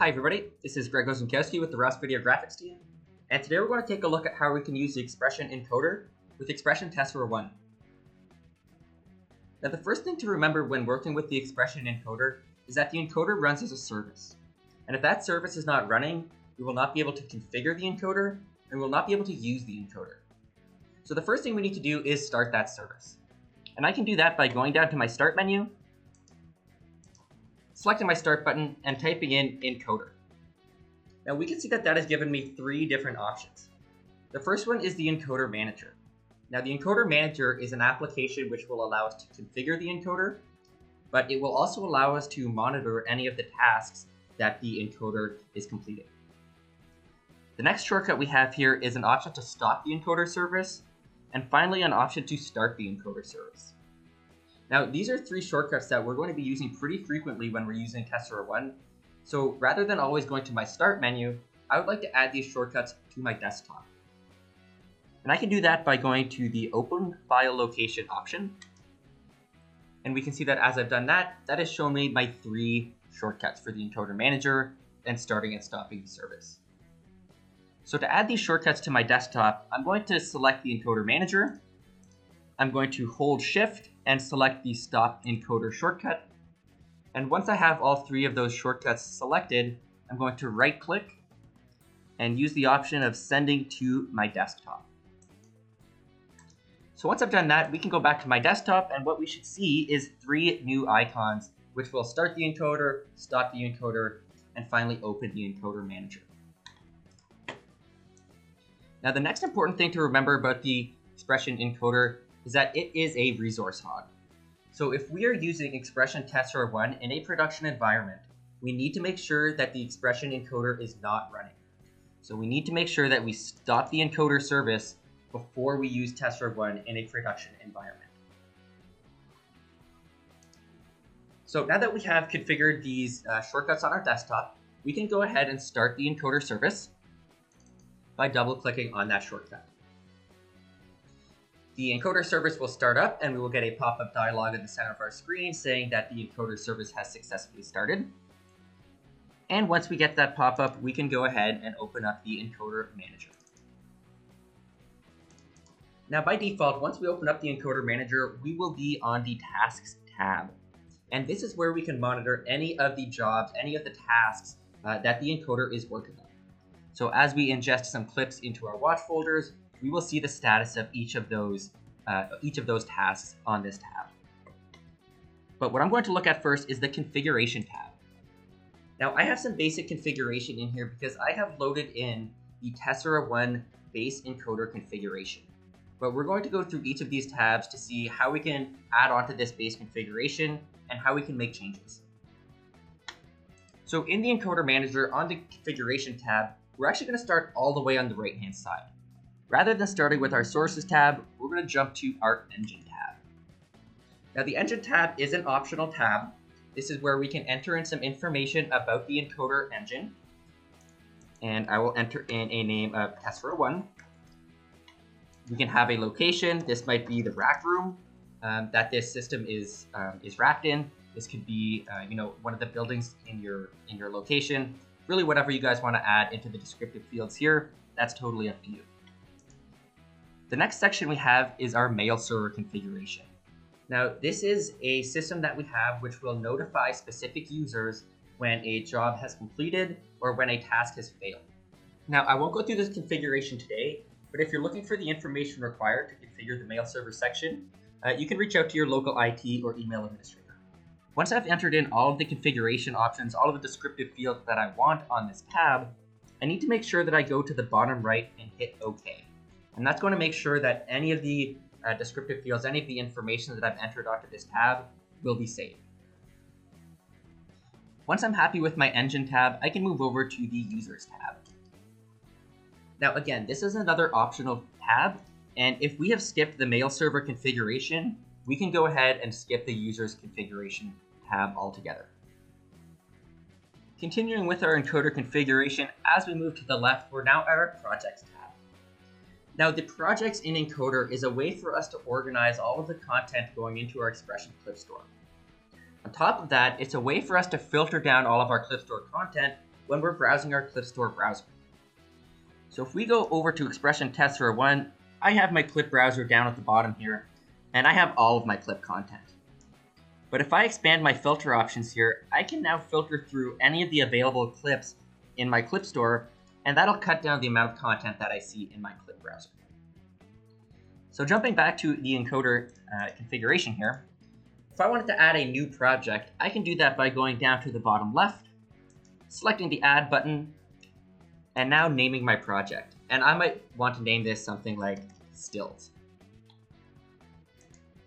Hi everybody, this is Greg Ozenkowski with the Ross Video Graphics team, and today we're going to take a look at how we can use the XPression encoder with XPression tessera 1. Now the first thing to remember when working with the XPression encoder is that the encoder runs as a service. And if that service is not running, we will not be able to configure the encoder and we will not be able to use the encoder. So the first thing we need to do is start that service. And I can do that by going down to my start menu, selecting my start button and typing in encoder. Now we can see that that has given me three different options. The first one is the encoder manager. Now the encoder manager is an application which will allow us to configure the encoder, but it will also allow us to monitor any of the tasks that the encoder is completing. The next shortcut we have here is an option to stop the encoder service, and finally an option to start the encoder service. Now, these are three shortcuts that we're going to be using pretty frequently when we're using Tessera 1. So rather than always going to my start menu, I would like to add these shortcuts to my desktop. And I can do that by going to the Open File Location option. And we can see that as I've done that, that has shown me my three shortcuts for the encoder manager and starting and stopping the service. So to add these shortcuts to my desktop, I'm going to select the encoder manager. I'm going to hold shift and select the stop encoder shortcut. And once I have all three of those shortcuts selected, I'm going to right click and use the option of sending to my desktop. So once I've done that, we can go back to my desktop and what we should see is three new icons, which will start the encoder, stop the encoder, and finally open the encoder manager. Now the next important thing to remember about the XPression encoder is that it is a resource hog. So if we are using XPression tessera 1 in a production environment, we need to make sure that the XPression encoder is not running. So we need to make sure that we stop the encoder service before we use tessera 1 in a production environment. So now that we have configured these uh, shortcuts on our desktop, we can go ahead and start the encoder service by double clicking on that shortcut. The encoder service will start up and we will get a pop-up dialog in the center of our screen saying that the encoder service has successfully started. And once we get that pop-up, we can go ahead and open up the encoder manager. Now by default, once we open up the encoder manager, we will be on the tasks tab. And this is where we can monitor any of the jobs, any of the tasks uh, that the encoder is working on. So as we ingest some clips into our watch folders, we will see the status of each of those uh, each of those tasks on this tab. But what I'm going to look at first is the configuration tab. Now I have some basic configuration in here because I have loaded in the Tessera 1 base encoder configuration. But we're going to go through each of these tabs to see how we can add onto this base configuration and how we can make changes. So in the encoder manager on the configuration tab, we're actually going to start all the way on the right hand side. Rather than starting with our sources tab, we're going to jump to our engine tab. Now the engine tab is an optional tab. This is where we can enter in some information about the encoder engine. And I will enter in a name of Tessera 1. We can have a location. This might be the rack room um, that this system is um, is racked in. This could be, uh, you know, one of the buildings in your in your location. Really, whatever you guys want to add into the descriptive fields here, that's totally up to you. The next section we have is our mail server configuration. Now, this is a system that we have which will notify specific users when a job has completed or when a task has failed. Now, I won't go through this configuration today, but if you're looking for the information required to configure the mail server section, uh, you can reach out to your local IT or email administrator. Once I've entered in all of the configuration options, all of the descriptive fields that I want on this tab, I need to make sure that I go to the bottom right and hit OK. And that's going to make sure that any of the uh, descriptive fields, any of the information that I've entered onto this tab will be saved. Once I'm happy with my engine tab, I can move over to the users tab. Now again, this is another optional tab, and if we have skipped the mail server configuration, we can go ahead and skip the users configuration tab altogether. Continuing with our encoder configuration, as we move to the left, we're now at our projects tab. Now, the projects in Encoder is a way for us to organize all of the content going into our XPression clip store. On top of that, it's a way for us to filter down all of our clip store content when we're browsing our Clip Store browser. So if we go over to XPression Tessera 1, I have my clip browser down at the bottom here, and I have all of my clip content. But if I expand my filter options here, I can now filter through any of the available clips in my clip store, and that'll cut down the amount of content that I see in my clip browser. So jumping back to the encoder uh, configuration here, if I wanted to add a new project, I can do that by going down to the bottom left, selecting the add button, and now naming my project. And I might want to name this something like stills.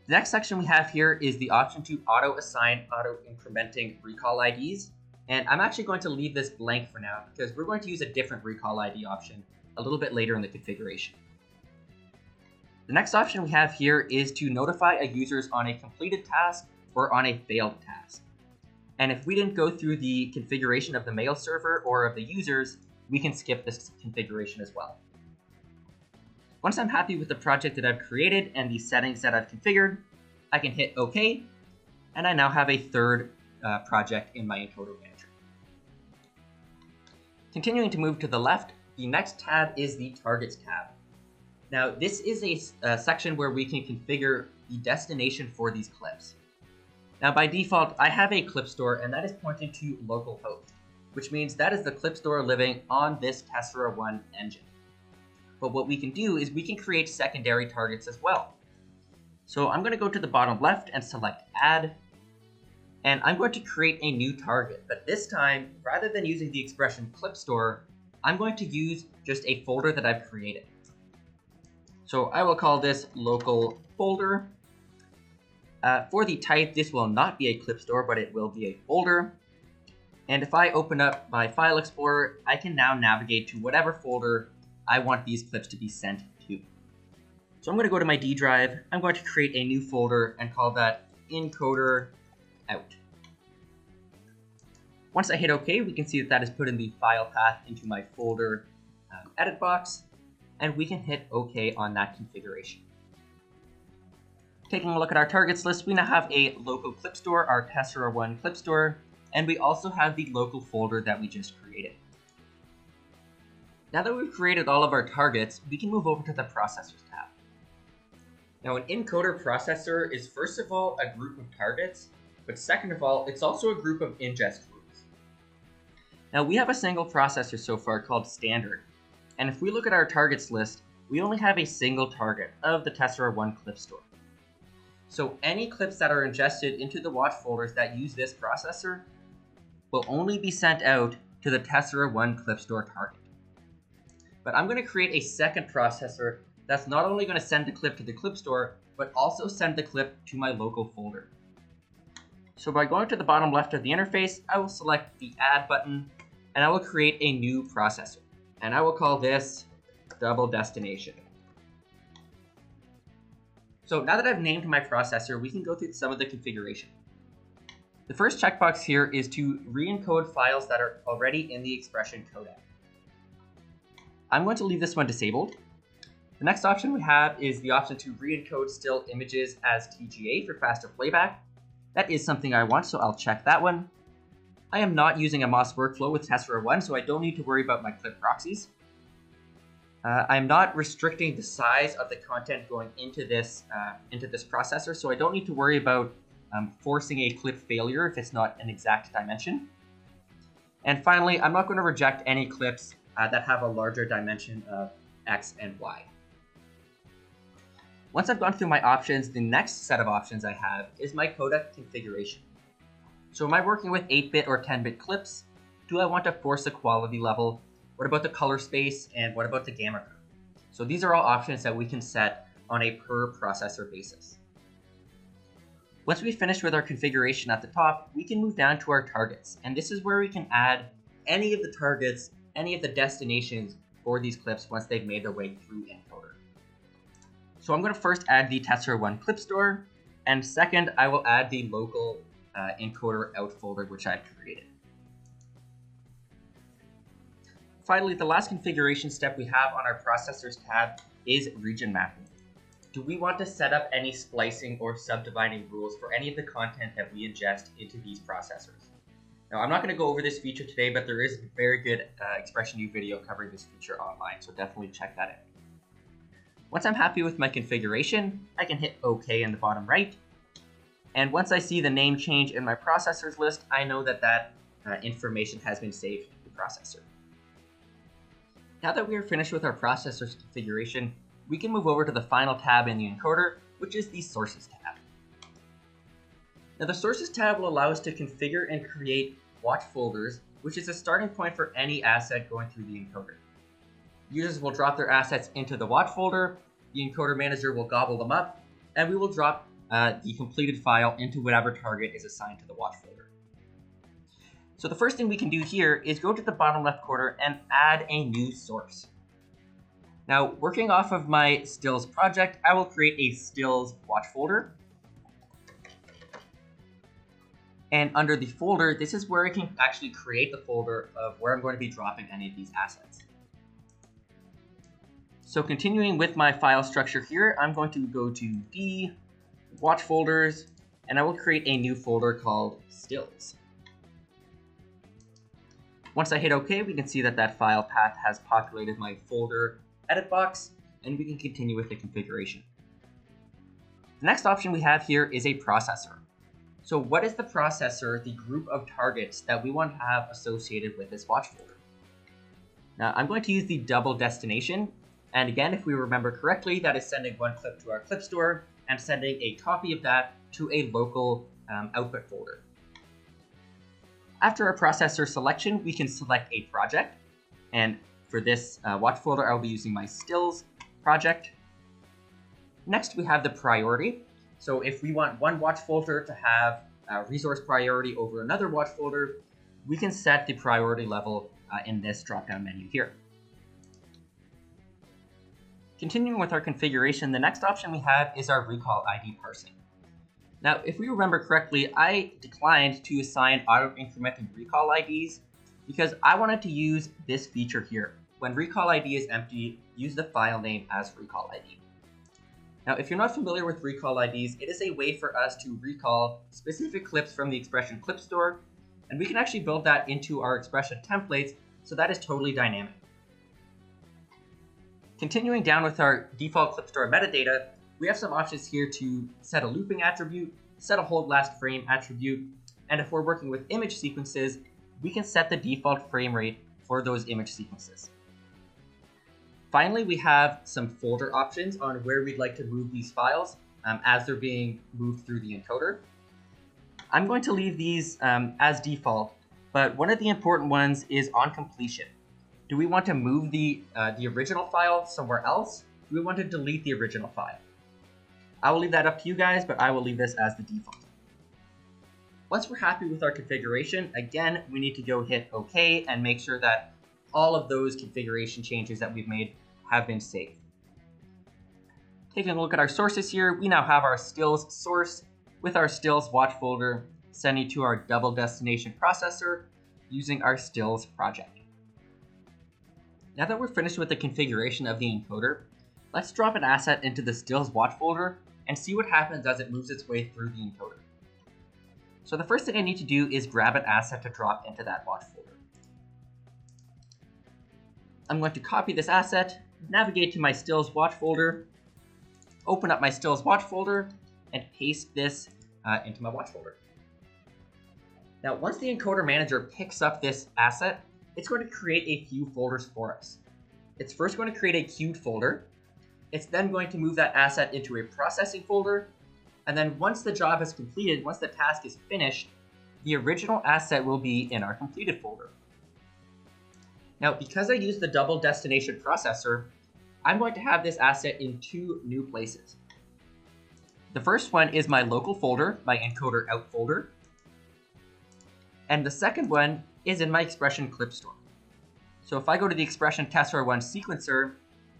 The next section we have here is the option to auto-assign auto-incrementing recall IDs. And I'm actually going to leave this blank for now because we're going to use a different recall ID option a little bit later in the configuration. The next option we have here is to notify a users on a completed task or on a failed task. And if we didn't go through the configuration of the mail server or of the users, we can skip this configuration as well. Once I'm happy with the project that I've created and the settings that I've configured, I can hit OK, and I now have a third uh, project in my encoder manager. Continuing to move to the left, the next tab is the Targets tab. Now, this is a, a section where we can configure the destination for these clips. Now, by default, I have a clip store, and that is pointing to localhost, which means that is the clip store living on this Tessera 1 engine. But what we can do is we can create secondary targets as well. So I'm going to go to the bottom left and select add. And I'm going to create a new target. But this time, rather than using the XPression clip store, I'm going to use just a folder that I've created. So I will call this local folder. Uh, for the type, this will not be a clip store, but it will be a folder. And if I open up my file explorer, I can now navigate to whatever folder I want these clips to be sent to. So I'm going to go to my D drive. I'm going to create a new folder and call that encoder out. Once I hit OK, we can see that that is put in the file path into my folder um, edit box, and we can hit OK on that configuration. Taking a look at our targets list, we now have a local clip store, our Tessera 1 clip store, and we also have the local folder that we just created. Now that we've created all of our targets, we can move over to the Processors tab. Now an encoder processor is first of all a group of targets, but second of all, it's also a group of ingest rules. Now we have a single processor so far called standard, and if we look at our targets list, we only have a single target of the Tessera 1 clip store. So any clips that are ingested into the watch folders that use this processor will only be sent out to the Tessera 1 clip store target. But I'm going to create a second processor that's not only going to send the clip to the clip store, but also send the clip to my local folder. So by going to the bottom left of the interface, I will select the add button and I will create a new processor. And I will call this double destination. So now that I've named my processor, we can go through some of the configuration. The first checkbox here is to re-encode files that are already in the XPression codec. I'm going to leave this one disabled. The next option we have is the option to re-encode still images as TGA for faster playback. That is something I want, so I'll check that one. I am not using a MOS workflow with Tessera 1, so I don't need to worry about my clip proxies. Uh, I'm not restricting the size of the content going into this uh, into this processor, so I don't need to worry about um, forcing a clip failure if it's not an exact dimension. And finally, I'm not going to reject any clips uh, that have a larger dimension of X and Y. Once I've gone through my options, the next set of options I have is my codec configuration. So am I working with 8-bit or 10-bit clips? Do I want to force a quality level? What about the color space? And what about the gamma curve? So these are all options that we can set on a per processor basis. Once we finish with our configuration at the top, we can move down to our targets. And this is where we can add any of the targets any of the destinations for these clips once they've made their way through. So I'm going to first add the Tessera 1 clip store, and second, I will add the local uh, encoder out folder which I've created. Finally, the last configuration step we have on our processors tab is region mapping. Do we want to set up any splicing or subdividing rules for any of the content that we ingest into these processors? Now, I'm not going to go over this feature today, but there is a very good uh, XPressionU video covering this feature online, so definitely check that out. Once I'm happy with my configuration, I can hit OK in the bottom right. And once I see the name change in my processors list, I know that that uh, information has been saved to the processor. Now that we are finished with our processor's configuration, we can move over to the final tab in the encoder, which is the Sources tab. Now the Sources tab will allow us to configure and create watch folders, which is a starting point for any asset going through the encoder. Users will drop their assets into the watch folder, the encoder manager will gobble them up, and we will drop uh, the completed file into whatever target is assigned to the watch folder. So the first thing we can do here is go to the bottom left corner and add a new source. Now, working off of my stills project, I will create a stills watch folder. And under the folder, this is where I can actually create the folder of where I'm going to be dropping any of these assets. So continuing with my file structure here, I'm going to go to D, watch folders, and I will create a new folder called stills. Once I hit OK, we can see that that file path has populated my folder edit box, and we can continue with the configuration. The next option we have here is a processor. So what is the processor, the group of targets that we want to have associated with this watch folder? Now I'm going to use the double destination and again, if we remember correctly, that is sending one clip to our clip store and sending a copy of that to a local um, output folder. After our processor selection, we can select a project. And for this uh, watch folder, I'll be using my stills project. Next, we have the priority. So if we want one watch folder to have a resource priority over another watch folder, we can set the priority level uh, in this drop-down menu here. Continuing with our configuration, the next option we have is our recall ID parsing. Now, if we remember correctly, I declined to assign auto-incrementing recall IDs because I wanted to use this feature here. When recall ID is empty, use the file name as recall ID. Now, if you're not familiar with recall IDs, it is a way for us to recall specific clips from the XPression Clip Store, and we can actually build that into our XPression templates, so that is totally dynamic. Continuing down with our default clip store metadata, we have some options here to set a looping attribute, set a hold last frame attribute, and if we're working with image sequences, we can set the default frame rate for those image sequences. Finally, we have some folder options on where we'd like to move these files um, as they're being moved through the encoder. I'm going to leave these um, as default, but one of the important ones is on completion. Do we want to move the, uh, the original file somewhere else? Do we want to delete the original file? I will leave that up to you guys, but I will leave this as the default. Once we're happy with our configuration, again, we need to go hit OK and make sure that all of those configuration changes that we've made have been saved. Taking a look at our sources here, we now have our stills source with our stills watch folder sending to our double destination processor using our stills project. Now that we're finished with the configuration of the encoder, let's drop an asset into the stills watch folder and see what happens as it moves its way through the encoder. So the first thing I need to do is grab an asset to drop into that watch folder. I'm going to copy this asset, navigate to my stills watch folder, open up my stills watch folder, and paste this uh, into my watch folder. Now, once the encoder manager picks up this asset, it's going to create a few folders for us. It's first going to create a queued folder. It's then going to move that asset into a processing folder. And then once the job is completed, once the task is finished, the original asset will be in our completed folder. Now, because I use the double destination processor, I'm going to have this asset in two new places. The first one is my local folder, my encoder out folder. And the second one is in my XPression clip store. So if I go to the XPression TestR1 sequencer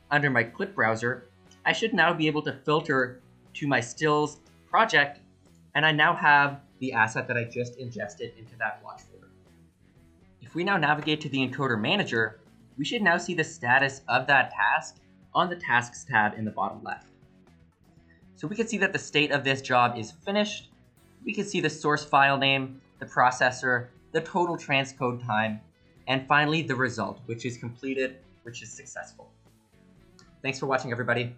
under my clip browser, I should now be able to filter to my stills project, and I now have the asset that I just ingested into that watch folder. If we now navigate to the encoder manager, we should now see the status of that task on the tasks tab in the bottom left. So we can see that the state of this job is finished. We can see the source file name, the processor, the total transcode time, and finally the result, which is completed, which is successful. Thanks for watching, everybody.